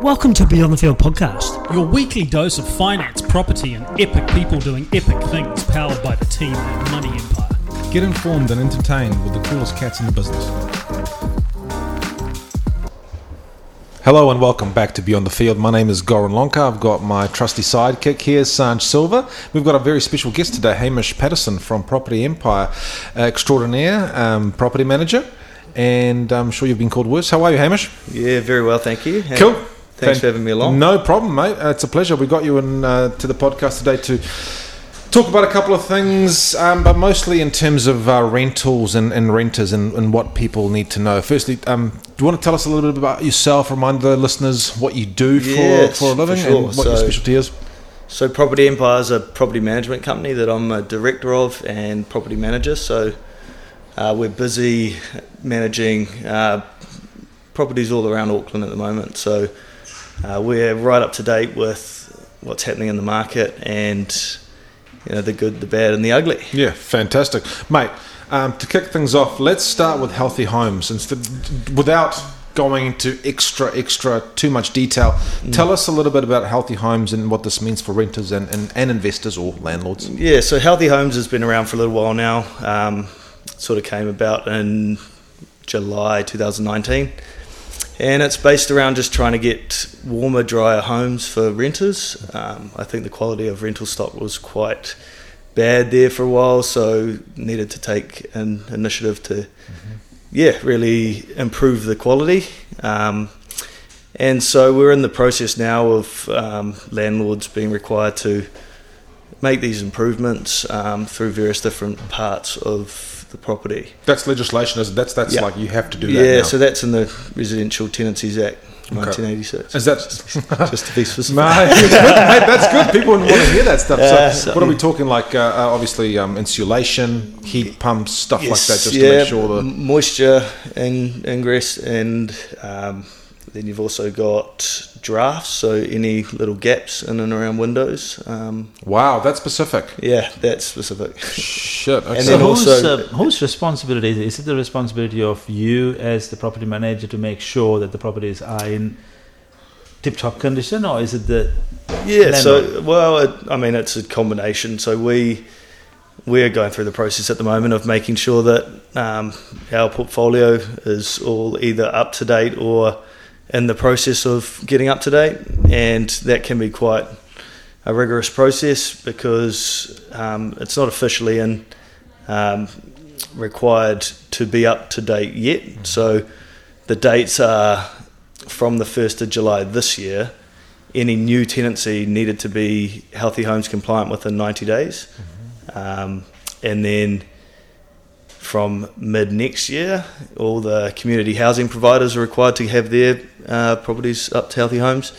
Welcome to Beyond the Field podcast. Your weekly dose of finance, property, and epic people doing epic things powered by the team at Money Empire. Get informed and entertained with the coolest cats in the business. Hello and welcome back to Beyond the Field. My name is Goran Lonka. I've got my trusty sidekick here, Sanj Silva. We've got a very special guest today, Hamish Patterson from Property Empire, extraordinaire um, property manager. And I'm sure you've been called worse. How are you, Hamish? Yeah, very well, thank you. How- Cool. Thanks for having me along. No problem, mate. Uh, it's a pleasure. We got you in uh, to the podcast today to talk about a couple of things, um, but mostly in terms of uh, rentals and, and renters and, and what people need to know. Firstly, um, do you want to tell us a little bit about yourself? Remind the listeners what you do for, Yes, for a living for sure. and what your So- specialty is. So, Property Empire is a property management company that I'm a director of and property manager. So, uh, we're busy managing uh, properties all around Auckland at the moment. So, uh, we're right up to date with what's happening in the market and you know the good, the bad, and the ugly. Yeah, fantastic, mate. Um, to kick things off, let's start with healthy homes. Instead, without going into extra, extra, too much detail, tell us a little bit about healthy homes and what this means for renters and, and, and investors or landlords. Yeah, so Healthy Homes has been around for a little while now. Um, sort of came about in July 2019. And it's based around just trying to get warmer, drier homes for renters. Um, I think the quality of rental stock was quite bad there for a while, so needed to take an initiative to, yeah, really improve the quality. Um, and so we're in the process now of um, landlords being required to make these improvements um, through various different parts of the property. That's legislation, is it? That's that's Yeah. like you have to do that. Yeah, now. so that's in the Residential Tenancies Act, 1986. is that Just to be specific. No, good, mate, that's good. People want to hear that stuff. Yeah, so, so- what are we talking like? Uh, uh, obviously, um, insulation, heat pumps, stuff like that, just to make sure the moisture in, ingress, and um, then you've also got drafts, so any little gaps in and around windows. Um, wow, that's specific. yeah, that's specific. Shit. Okay. And So then whose, also- uh, whose responsibility is it? Is it the responsibility of you as the property manager to make sure that the properties are in tip-top condition, or is it the Yeah, so well, it, I mean, it's a combination. So we we're going through the process at the moment of making sure that um, our portfolio is all either up to date or in the process of getting up to date, and that can be quite a rigorous process because um, it's not officially in um, required to be up to date yet. So the dates are from the 1st of July this year. Any new tenancy needed to be Healthy Homes compliant within 90 days. Um, and then from mid next year, all the community housing providers are required to have their uh, properties up to Healthy Homes.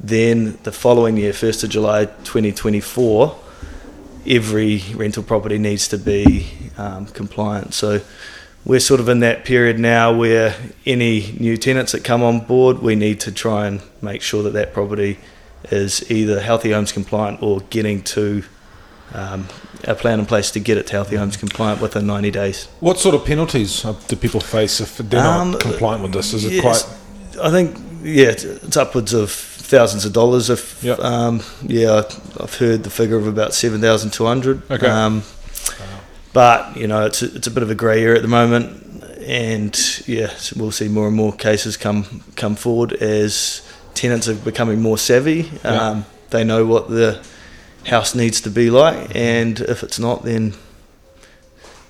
Then the following year, 1st of July 2024, every rental property needs to be um, compliant. So we're sort of in that period now where any new tenants that come on board, we need to try and make sure that that property is either Healthy Homes compliant or getting to um, a plan in place to get it to Healthy Homes compliant within 90 days. what sort of penalties do people face if they're Um, not compliant with this? Is it quite? I think yeah, it's, it's upwards of thousands of dollars. If Yep. um, yeah, I've heard the figure of about seven thousand two hundred. Okay. Um, but you know, it's a, it's a bit of a grey area at the moment, and yeah, we'll see more and more cases come come forward as tenants are becoming more savvy. Um, they know what the house needs to be like, and if it's not, then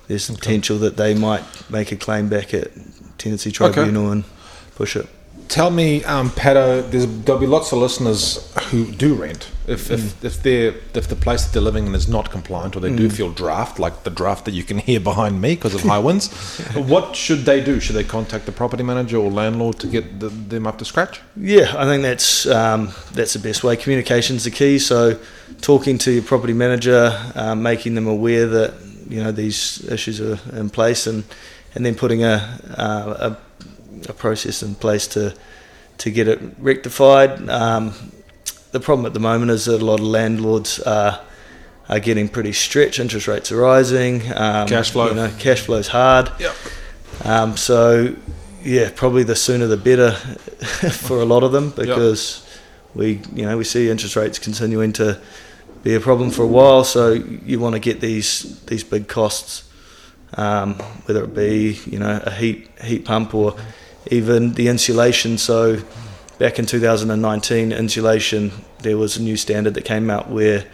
there's potential that they might make a claim back at tenancy tribunal and push it. Tell me, um, Pato, there's, there'll be lots of listeners who do rent. If, Mm. if, if, they're, if the place that they're living in is not compliant or they Mm. do feel draft, like the draft that you can hear behind me because of high winds, what should they do? Should they contact the property manager or landlord to get the, them up to scratch? Yeah, I think that's um, that's the best way. Communication's the key. So, talking to your property manager, um, making them aware that you know these issues are in place, and and then putting a uh, a, a process in place to to get it rectified. Um, the problem at the moment is that a lot of landlords are are getting pretty stretched. Interest rates are rising. Um, Cash flow. You know, cash flow's hard. Yep. Um, so, yeah, probably the sooner the better for a lot of them because we, you know, we see interest rates continuing to be a problem for a while. So you want to get these these big costs, um, whether it be you know a heat heat pump or even the insulation. So back in 2019, insulation there was a new standard that came out where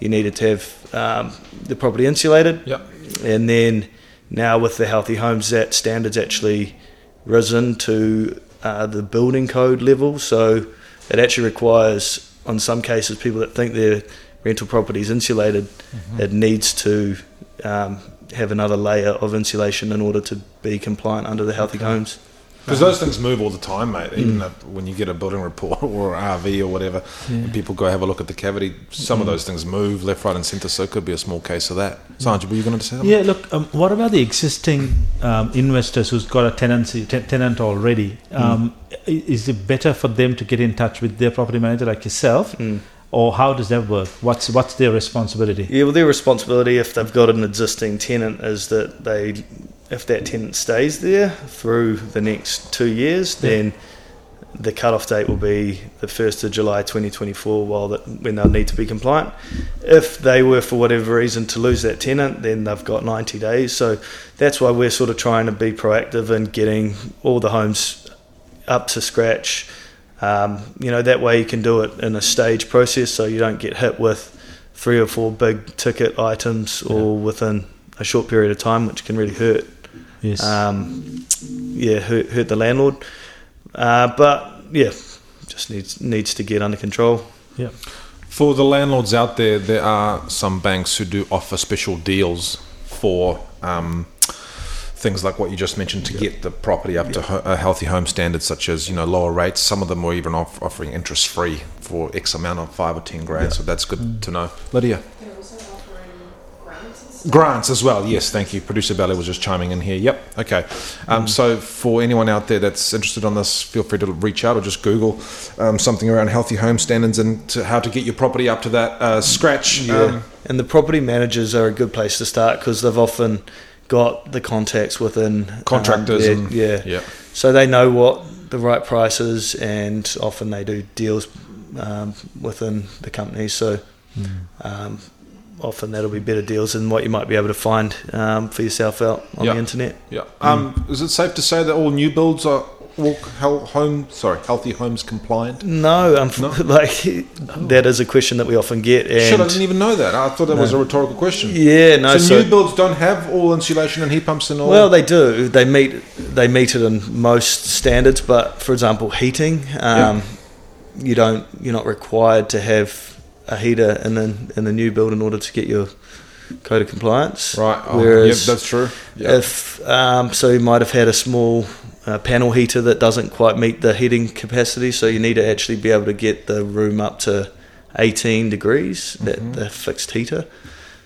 you needed to have um, the property insulated. Yep. And then now with the healthy homes, that standard's actually risen to uh, the building code level. So it actually requires, on some cases, people that think their rental property is insulated, it needs to um, have another layer of insulation in order to be compliant under the healthy homes. Because those things move all the time, mate. Mm. Even if- when you get a building report or an RV or whatever, and people go have a look at the cavity. Some of Mm. those things move left, right, and centre. So it could be a small case of that. Sanj, were you going to say something? Yeah, look, um, what about the existing um, investors who's got a tenancy te- tenant already? Um, i- Is it better for them to get in touch with their property manager like yourself, Mm. or how does that work? What's what's their responsibility? Yeah, well, their responsibility if they've got an existing tenant is that they, if that tenant stays there through the next two years, then the cut-off date will be the first of July 2024, while that when they'll need to be compliant. If they were for whatever reason to lose that tenant, then they've got 90 days. So that's why we're sort of trying to be proactive in getting all the homes up to scratch. Um, you know, that way you can do it in a stage process so you don't get hit with three or four big ticket items all within a short period of time, which can really hurt. Yes. Um, yeah, hurt, hurt the landlord. Uh, but yeah, just needs needs to get under control. yeah. For the landlords out there, there are some banks who do offer special deals for um, things like what you just mentioned to get the property up to ho- a healthy home standard, such as you know lower rates. Some of them were even off- offering interest free for X amount of five or ten grand. So that's good to know. Lydia. They're also offering grants. As well. Yes, thank you. Producer Belly was just chiming in here. Yep. Okay. Um, So for anyone out there that's interested on this, feel free to reach out or just Google um, something around healthy home standards and to how to get your property up to that uh, scratch. Um, and the property managers are a good place to start because they've often got the contacts within um, Contractors their- and- yeah, yeah. so they know what the right price is, and often they do deals um, within the company. So um, often that'll be better deals than what you might be able to find um, for yourself out on Yeah. the internet. Yeah. Um, Is it safe to say that all new builds are home? Sorry, healthy homes compliant? No, um, No? like that is a question that we often get. And Shit, I didn't even know that. I thought that was a rhetorical question. yeah, no. so, so new builds don't have all insulation and heat pumps and all. Well, they do. They meet they meet it in most standards, but for example, heating, um, you don't. You're not required to have a heater in the in the new build in order to get your code of compliance. right. Oh, Whereas yep, that's true. Yeah. if um, so, you might have had a small uh, panel heater that doesn't quite meet the heating capacity, so you need to actually be able to get the room up to 18 degrees. That the fixed heater.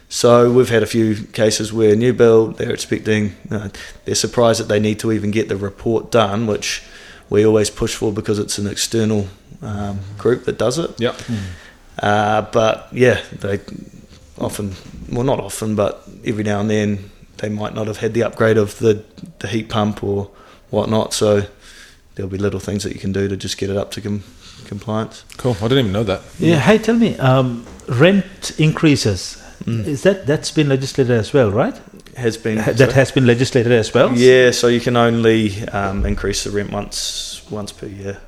So we've had a few cases where new build they're expecting uh, they're surprised that they need to even get the report done, which we always push for because it's an external um, group that does it. Yep. Uh, but yeah, they often, well, not often, but every now and then they might not have had the upgrade of the, the heat pump or whatnot. So there'll be little things that you can do to just get it up to com- compliance. Cool. I didn't even know that. Yeah. Hey, tell me, um, rent increases. Mm. Is that that's been legislated as well, right? Has been Ha- That has been legislated as well. yeah. So you can only um, increase the rent once once per year.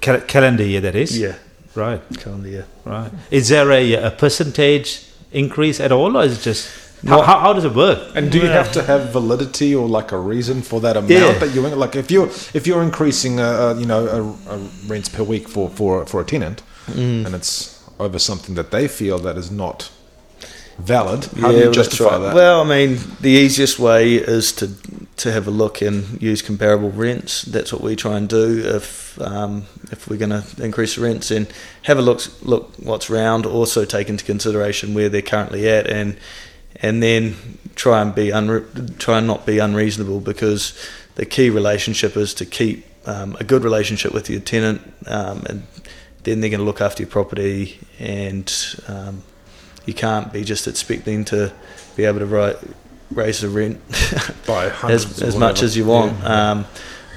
Cal- calendar year, that is. Yeah, Right. calendar year. Right. Is there a, a percentage increase at all, or is it just how, how, how does it work? And do you have to have validity or like a reason for that amount Yeah. that you're like if you're if you're increasing uh, uh, you know a, a rents per week for for for a tenant Mm. and it's over something that they feel that is not valid, how do you justify right. that? Well, I mean, the easiest way is to to have a look and use comparable rents. That's what we try and do. If um, if we're going to increase the rents, and have a look look what's round. Also take into consideration where they're currently at, and and then try and be unre- try and not be unreasonable because the key relationship is to keep um, a good relationship with your tenant, um, and then they're going to look after your property and um, you can't be just expecting to be able to ri raise the rent by as, as much as you want. Yeah. Um,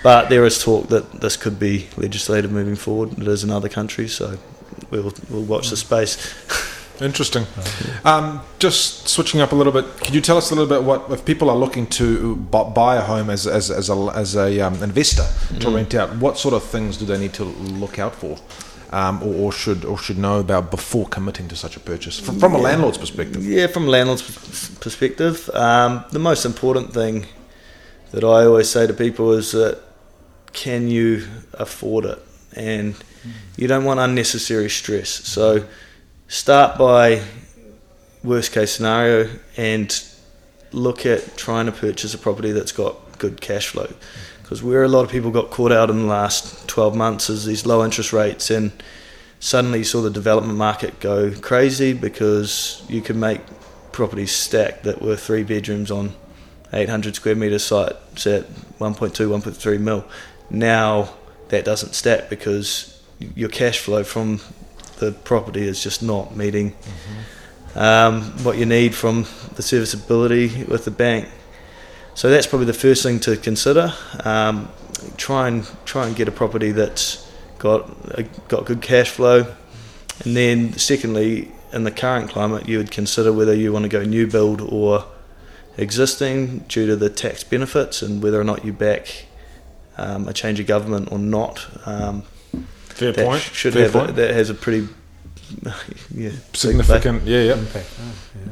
But there is talk that this could be legislated moving forward. It is in other countries, so we'll we'll watch the space. Interesting. Um, just switching up a little bit, could you tell us a little bit what if people are looking to buy a home as, as, as a, as a um, investor to Mm. rent out? What sort of things do they need to look out for, um, or, or should or should know about before committing to such a purchase from, from a landlord's perspective? Yeah, from a landlord's perspective, um, the most important thing that I always say to people is that can you afford it? And you don't want unnecessary stress. So start by worst case scenario and look at trying to purchase a property that's got good cash flow. Because where a lot of people got caught out in the last 12 months is these low interest rates and suddenly you saw the development market go crazy because you could make properties stack that were three bedrooms on 800 square metre sites at 1.2, 1.3 mil. Now that doesn't stack because your cash flow from the property is just not meeting um, what you need from the serviceability with the bank. So that's probably the first thing to consider. Um, try and try and get a property that's got a, got good cash flow, and then secondly, in the current climate, you would consider whether you want to go new build or existing due to the tax benefits and whether or not you back um, a change of government or not. Um, Fair that point. should Fair have a, point. that has a pretty yeah Significant. Yeah, yeah. Impact.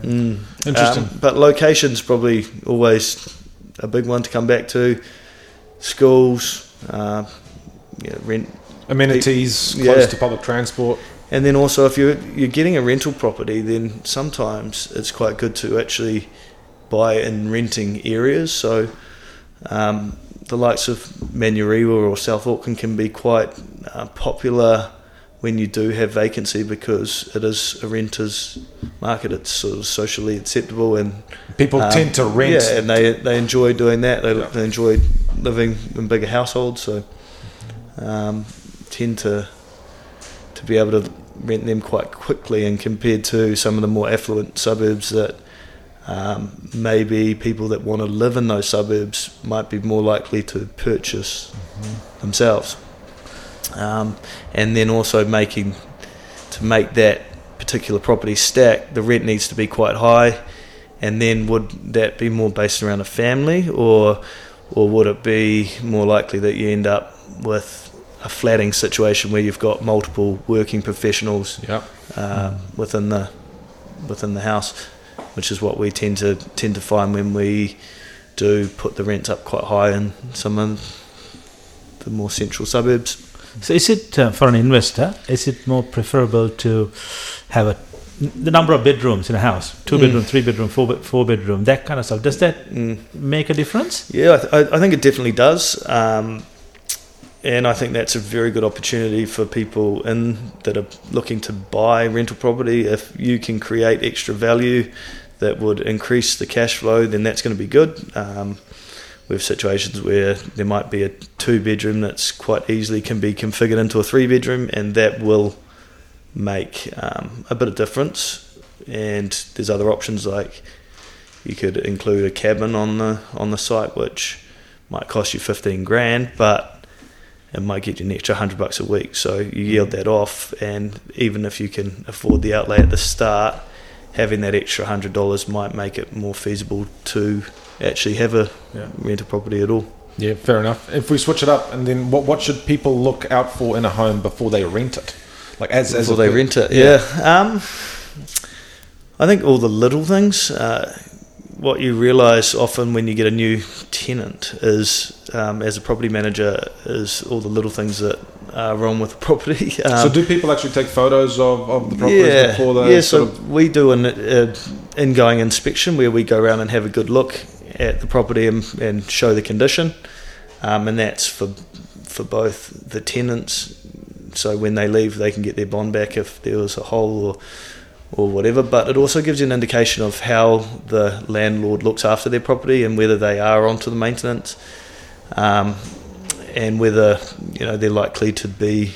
Mm. Interesting. Um, but location's probably always a big one to come back to. Schools, uh, yeah, rent, Amenities Yeah. close to public transport. and then also if you're you're getting a rental property, then sometimes it's quite good to actually buy in renting areas. So um, the likes of Manurewa or South Auckland can be quite uh, popular when you do have vacancy because it is a renters market. It's sort of socially acceptable and People Um, tend to rent. Yeah, and they they enjoy doing that. They, Yeah. they enjoy living in bigger households, so um, tend to to be able to rent them quite quickly, and compared to some of the more affluent suburbs that. Um, maybe people that want to live in those suburbs might be more likely to purchase themselves, um, and then also making to make that particular property stack, the rent needs to be quite high and then would that be more based around a family or or would it be more likely that you end up with a flatting situation where you've got multiple working professionals yeah. uh, within the within the house which is what we tend to tend to find when we do put the rents up quite high in some of the more central suburbs So, is it uh, for an investor? Is it more preferable to have a the number of bedrooms in a house, two Mm. bedroom, three bedroom, four be- four bedroom, that kind of stuff? Does that mm. make a difference? Yeah, I, th- I I think it definitely does, um, and I think that's a very good opportunity for people in that are looking to buy rental property. If you can create extra value that would increase the cash flow, then that's going to be good. Um, we have situations where there might be a two bedroom that's quite easily can be configured into a three bedroom, and that will make um, a bit of difference. And there's other options like you could include a cabin on the on the site, which might cost you fifteen grand, but it might get you an extra hundred bucks a week. So you yield that off, and even if you can afford the outlay at the start, having that extra hundred dollars might make it more feasible to actually have a Yeah. rental property at all. Yeah, fair enough. If we switch it up, and then what what should people look out for in a home before they rent it? Like as as Before a they rent it, yeah. Um, I think all the little things. Uh, what you realise often when you get a new tenant is, um, as a property manager, is all the little things that are wrong with the property. Um, So do people actually take photos of, of the properties before they yeah. So of we do an uh, ingoing inspection where we go around and have a good look at the property and, and show the condition, um, and that's for for both the tenants. So when they leave, they can get their bond back if there was a hole or or whatever. But it also gives you an indication of how the landlord looks after their property and whether they are onto the maintenance, um, and whether you know they're likely to be,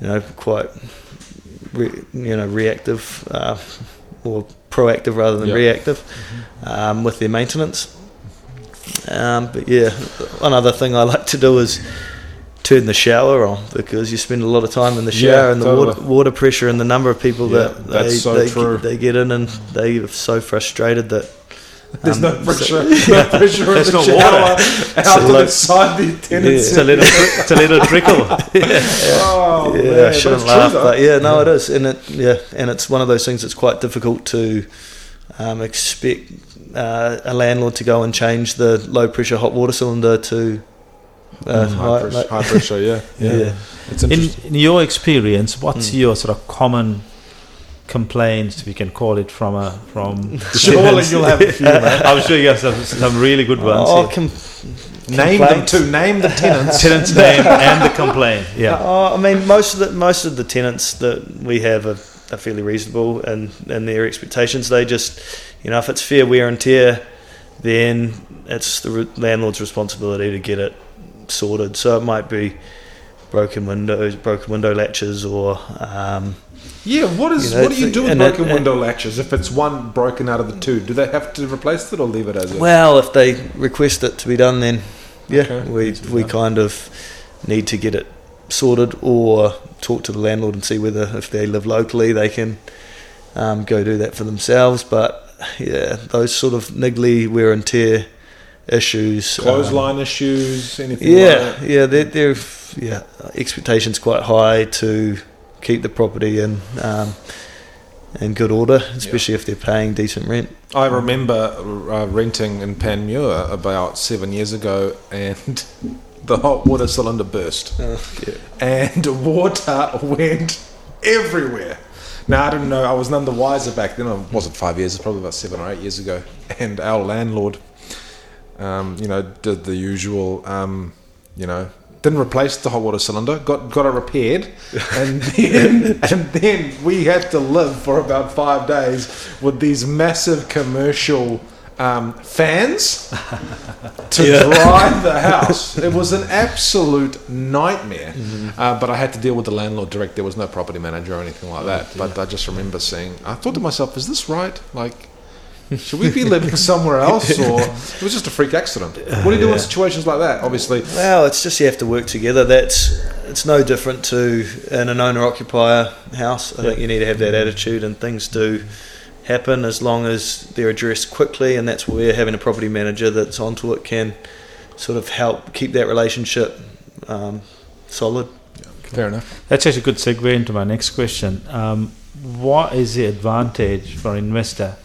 you know, quite re, you know reactive uh, or proactive rather than Yeah. reactive um, with their maintenance. Um, but yeah, one other thing I like to do is turn the shower on because you spend a lot of time in the shower Yeah, and the totally. water, water pressure and the number of people Yeah, that they, so they. Get, they get in and they are so frustrated that There's um, no pressure, no pressure in There's the no shower. water. Out So to like- inside the tenants. It's a little, it's a little trickle. Oh, yeah, man, I shouldn't but it's true, laugh, but yeah, no, it is, and it yeah, and it's one of those things that's quite difficult to um, expect uh, a landlord to go and change the low pressure hot water cylinder to uh, high, high- pressure, like- high pressure, yeah, yeah. yeah. It's In, in your experience, what's Mm. your sort of common complaints, if you can call it, from a from Surely you'll have a few, mate. I'm sure you have some, some really good ones. Oh, com- Name them too. Name the tenants. tenant's name and the complaint. Yeah. Oh, I mean, most of the most of the tenants that we have are, are fairly reasonable and in their expectations. They just, you know, if it's fair wear and tear, then it's the re- landlord's responsibility to get it sorted. So it might be broken windows, broken window latches, or um, Yeah, what is You know, what do you do with it- broken and- window latches if it's one broken out of the two? Do they have to replace it or leave it as is? well, if they request it to be done, then yeah, Okay, we needs to be we done. kind of need to get it sorted, or talk to the landlord and see whether if they live locally they can um, go do that for themselves. But yeah, those sort of niggly wear and tear issues, um, Clothesline issues, anything yeah, like that? yeah, they're, they're yeah expectations quite high to keep the property in um, in good order, especially if they're paying decent rent. I remember uh, renting in Panmure about seven years ago and the hot water cylinder burst and water went everywhere. Now, I don't know, I was none the wiser back then. It wasn't five years, it's probably about seven or eight years ago. And our landlord, um, you know, did the usual, um, you know, didn't replace the hot water cylinder, got got it repaired, and then and then we had to live for about five days with these massive commercial um, fans to dry the house. It was an absolute nightmare. Uh, but I had to deal with the landlord direct. There was no property manager or anything like that. But I just remember saying, I thought to myself, is this right? Like. Should we be living somewhere else, or it was just a freak accident? What do you do in situations like that? Obviously, Well, it's just you have to work together. That's it's no different to in an owner occupier house. I think you need to have that attitude, and things do happen as long as they're addressed quickly. And that's where having a property manager that's onto it can sort of help keep that relationship um, solid. fair enough. That's actually a good segue into my next question. Um, what is the advantage for an investor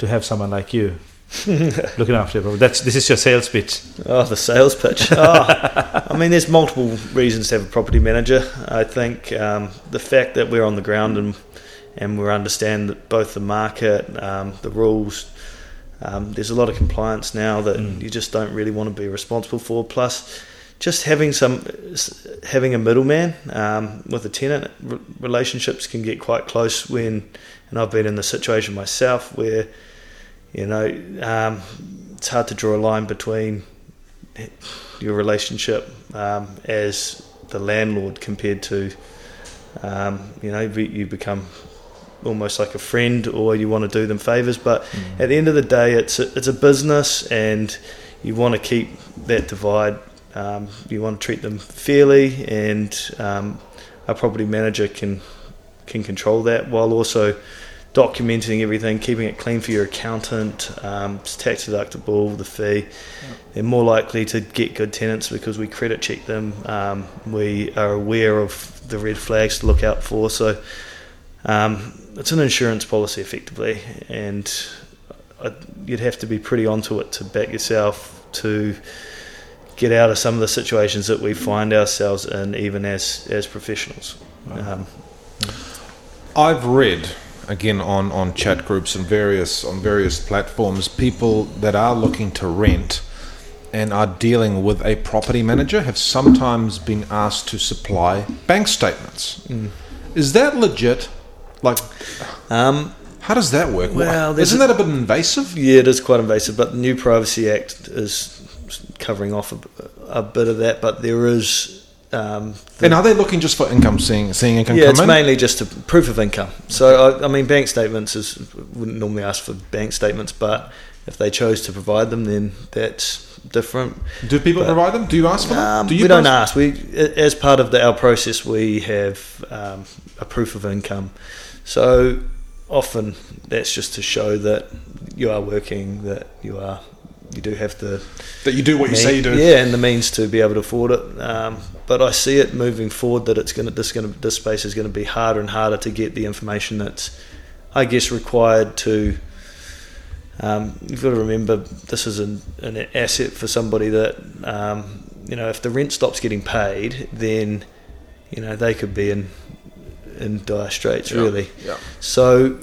to have someone like you looking after your property? That's this is your sales pitch. Oh, the sales pitch. Oh, I mean, there's multiple reasons to have a property manager. I think um, the fact that we're on the ground and and we understand that both the market, um, the rules. Um, there's a lot of compliance now that Mm. you just don't really want to be responsible for. Plus, just having some having a middleman um, with a tenant, relationships can get quite close when. And I've been in the situation myself where, you know, um, it's hard to draw a line between your relationship um, as the landlord compared to, um, you know, you become almost like a friend or you want to do them favors. But at the end of the day, it's a, it's a business and you want to keep that divide. Um, you want to treat them fairly, and um, a property manager can can control that while also documenting everything, keeping it clean for your accountant, um, it's tax deductible, the fee. They're more likely to get good tenants because we credit check them. Um, we are aware of the red flags to look out for. So um, it's an insurance policy effectively, and uh, you'd have to be pretty onto it to back yourself to get out of some of the situations that we find ourselves in, even as as professionals. Um, I've read again on, on chat groups and various on various platforms people that are looking to rent and are dealing with a property manager have sometimes been asked to supply bank statements. Is that legit? Like, um, how does that work? Well, Isn't that a bit invasive? Yeah, it is quite invasive, but the new Privacy Act is covering off a, a bit of that. But there is Um, And are they looking just for income, seeing seeing income yeah, it's in? mainly just a proof of income. So I, I mean, bank statements is wouldn't normally ask for bank statements, but if they chose to provide them, then that's different. Do people but- provide them? Do you ask for them? Um, Do you we don't ask. We, as part of the, our process, we have um, a proof of income. So often that's just to show that you are working, that you are, you do have to that you do what you mean- say you do. Yeah, and the means to be able to afford it. Um, but I see it moving forward that it's going to this going to this space is going to be harder and harder to get the information that's, I guess, required to. Um, you've got to remember this is an, an asset for somebody that um, you know if the rent stops getting paid, then you know they could be in in dire straits Yeah, really. yeah. So,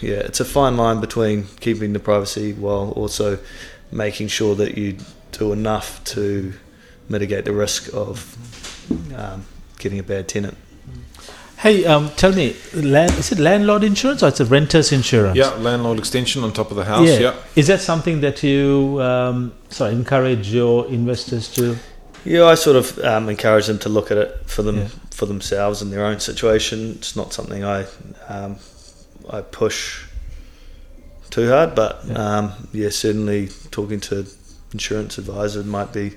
yeah, it's a fine line between keeping the privacy while also making sure that you do enough to mitigate the risk of um, getting a bad tenant. Hey, um, tell me, land, is it landlord insurance or it's a renter's insurance? Yeah, landlord extension on top of the house. Yeah. Is that something that you um, sorry encourage your investors to? Yeah, I sort of um, encourage them to look at it for them Yeah. for themselves in their own situation. It's not something I um, I push too hard, but Yeah. um, yeah, certainly talking to insurance advisor might be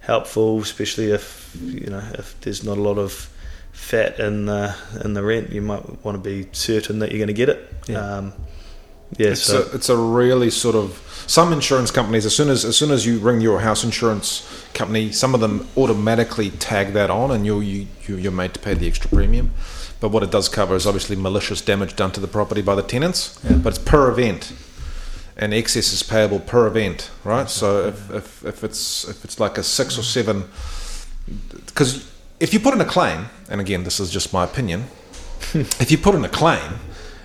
helpful, especially if you know if there's not a lot of fat in the in the rent. You might want to be certain that you're going to get it. Yeah. Um, yeah, It's so a, it's a really sort of some insurance companies as soon as as soon as you ring your house insurance company, some of them automatically tag that on, and you're you, you you're made to pay the extra premium. But what it does cover is obviously malicious damage done to the property by the tenants, but it's per event, and excess is payable per event, right? So if, if, if it's if it's like a six or seven, because if you put in a claim, and again this is just my opinion, if you put in a claim,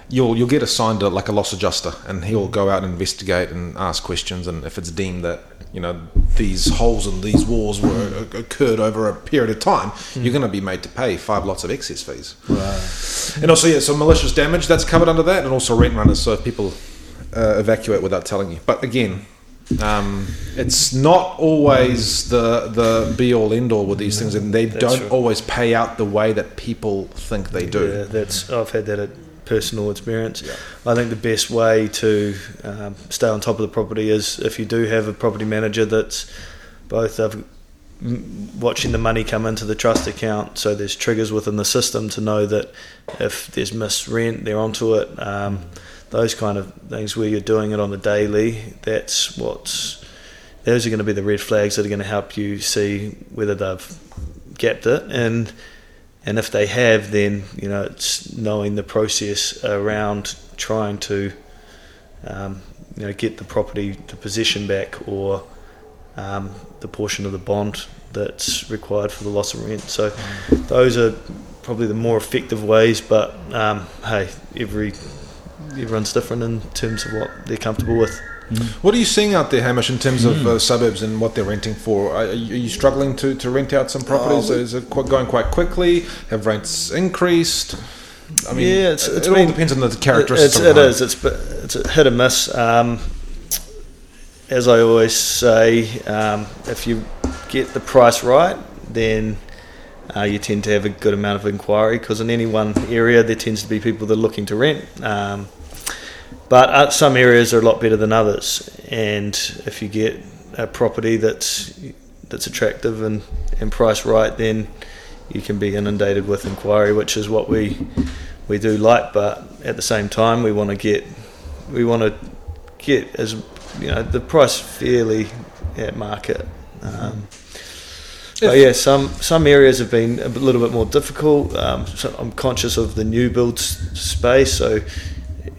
you'll you'll get assigned a, like a loss adjuster, and he'll go out and investigate and ask questions. And if it's deemed that you know these holes in these walls were occurred over a period of time, you're going to be made to pay five lots of excess fees. And also, yeah, so malicious damage that's covered under that, and also rent runners. So if people uh, evacuate without telling you, but again. Um, it's not always the the be all end all with these things, and they That's don't always pay out the way that people think they do. Yeah, that's I've had that at personal experience. Yeah. I think the best way to um, stay on top of the property is if you do have a property manager that's both of watching the money come into the trust account, so there's triggers within the system to know that if there's missed rent, they're onto it. Um, those kind of things where you're doing it on the daily. That's what's those are going to be the red flags that are going to help you see whether they've gapped it and and if they have then you know it's knowing the process around trying to um, you know get the property to possession back or um, the portion of the bond that's required for the loss of rent. So those are probably the more effective ways but um, hey every everyone's different in terms of what they're comfortable with What are you seeing out there, Hamish, in terms of uh, suburbs and what they're renting for? Are, are you struggling to, to rent out some properties? Oh, we- Is it quite, going quite quickly? Have rents increased? I mean, Yeah, it's- it, it's it all been- depends on the characteristics It's, of it is. It's it's a hit and miss. Um, as I always say, um, if you get the price right, then uh, you tend to have a good amount of inquiry because in any one area there tends to be people that are looking to rent. Um, but uh, some areas are a lot better than others, and if you get a property that's that's attractive and, and priced right, then you can be inundated with inquiry, which is what we we do like. But at the same time, we want to get we want to get as you know the price fairly at market. Um, but yeah, some some areas have been a little bit more difficult. Um, so I'm conscious of the new build space, so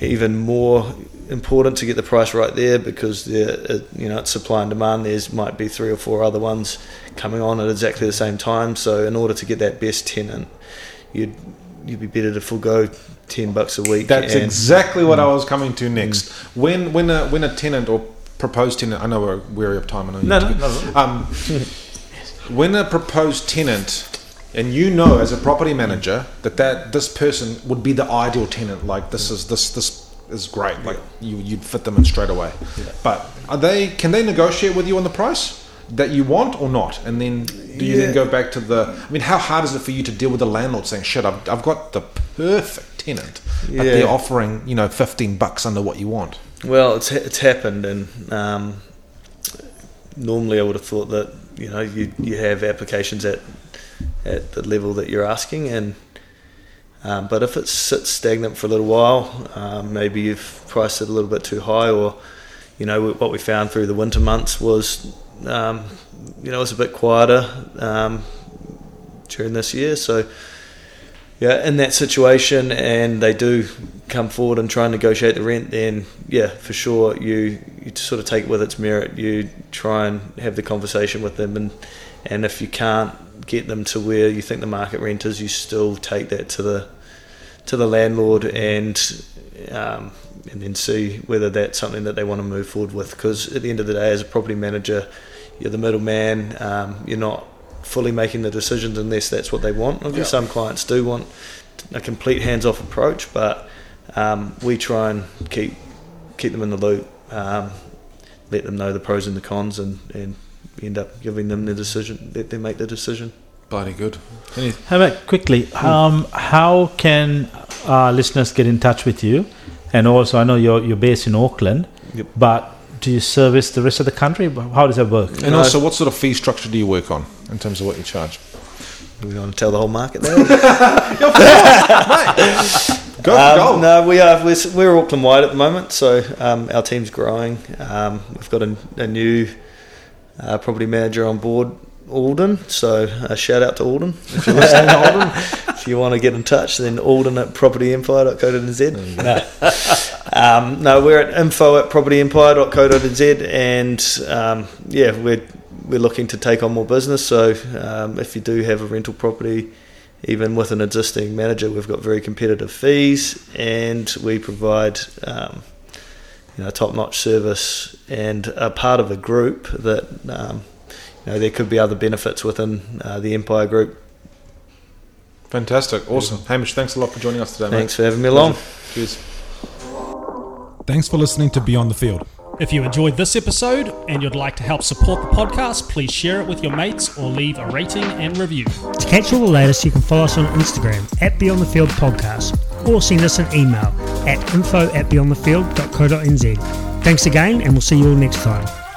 even more important to get the price right there because there, uh, you know, it's supply and demand. There's might be three or four other ones coming on at exactly the same time. So in order to get that best tenant, you'd you'd be better to forego ten bucks a week. That's and- exactly what I was coming to next. When when a when a tenant or proposed tenant, I know we're weary of time. I know you No, no, no. Um, when a proposed tenant, and you know as a property manager that that this person would be the ideal tenant. Like this is this this is great. Like you you'd fit them in straight away. But are they? Can they negotiate with you on the price? that you want or not? And then do you then go back to the? I mean, how hard is it for you to deal with the landlord saying, "Shit, I've, I've got the perfect tenant, but Yeah. they're offering you know fifteen bucks under what you want." Well, it's it's happened, and um, normally I would have thought that you know you you have applications at at the level that you're asking, and um, but if it sits stagnant for a little while, um, maybe you've priced it a little bit too high, or you know what we found through the winter months was um, you know it was a bit quieter um, during this year, so yeah, in that situation, and they do come forward and try and negotiate the rent, then yeah, for sure, you you sort of take it with its merit. You try and have the conversation with them, and and if you can't get them to where you think the market rent is, you still take that to the to the landlord and um, and then see whether that's something that they want to move forward with. Because at the end of the day, as a property manager, you're the middleman. Um, you're not fully making the decisions unless that's what they want. Obviously, Yeah. some clients do want a complete hands-off approach, but um, we try and keep keep them in the loop, um, let them know the pros and the cons, and, and end up giving them the decision. Let them make the decision. Bloody good. Any, How about quickly? Um, how can our listeners get in touch with you? And also, I know you're you're based in Auckland, Yep. but do you service the rest of the country? How does that work? and No. also, what sort of fee structure do you work on in terms of what you charge? We want to tell the whole market that. Go, Um, go. No, we are. We're, we're Auckland wide at the moment, so um, our team's growing. Um, we've got a, a new uh, property manager on board, Alden. So a shout out to Alden if you're listening, Alden. If you want to get in touch, then Alden at propertyempire.co.nz. No. um, no, we're at info at propertyempire.co.nz, and um, yeah, we're we're looking to take on more business. So um, if you do have a rental property even with an existing manager, we've got very competitive fees, and we provide um, you know top-notch service and a part of a group that um, you know there could be other benefits within uh, the Empire Group. Fantastic. Awesome. Hamish, thanks a lot for joining us today, Thanks for having me along. Cheers. Thanks for listening to Beyond the Field. If you enjoyed this episode and you'd like to help support the podcast, please share it with your mates or leave a rating and review. To catch all the latest, you can follow us on Instagram at Beyond the Field Podcast or send us an email at info at beyondthefield.co.nz. Thanks again, and we'll see you all next time.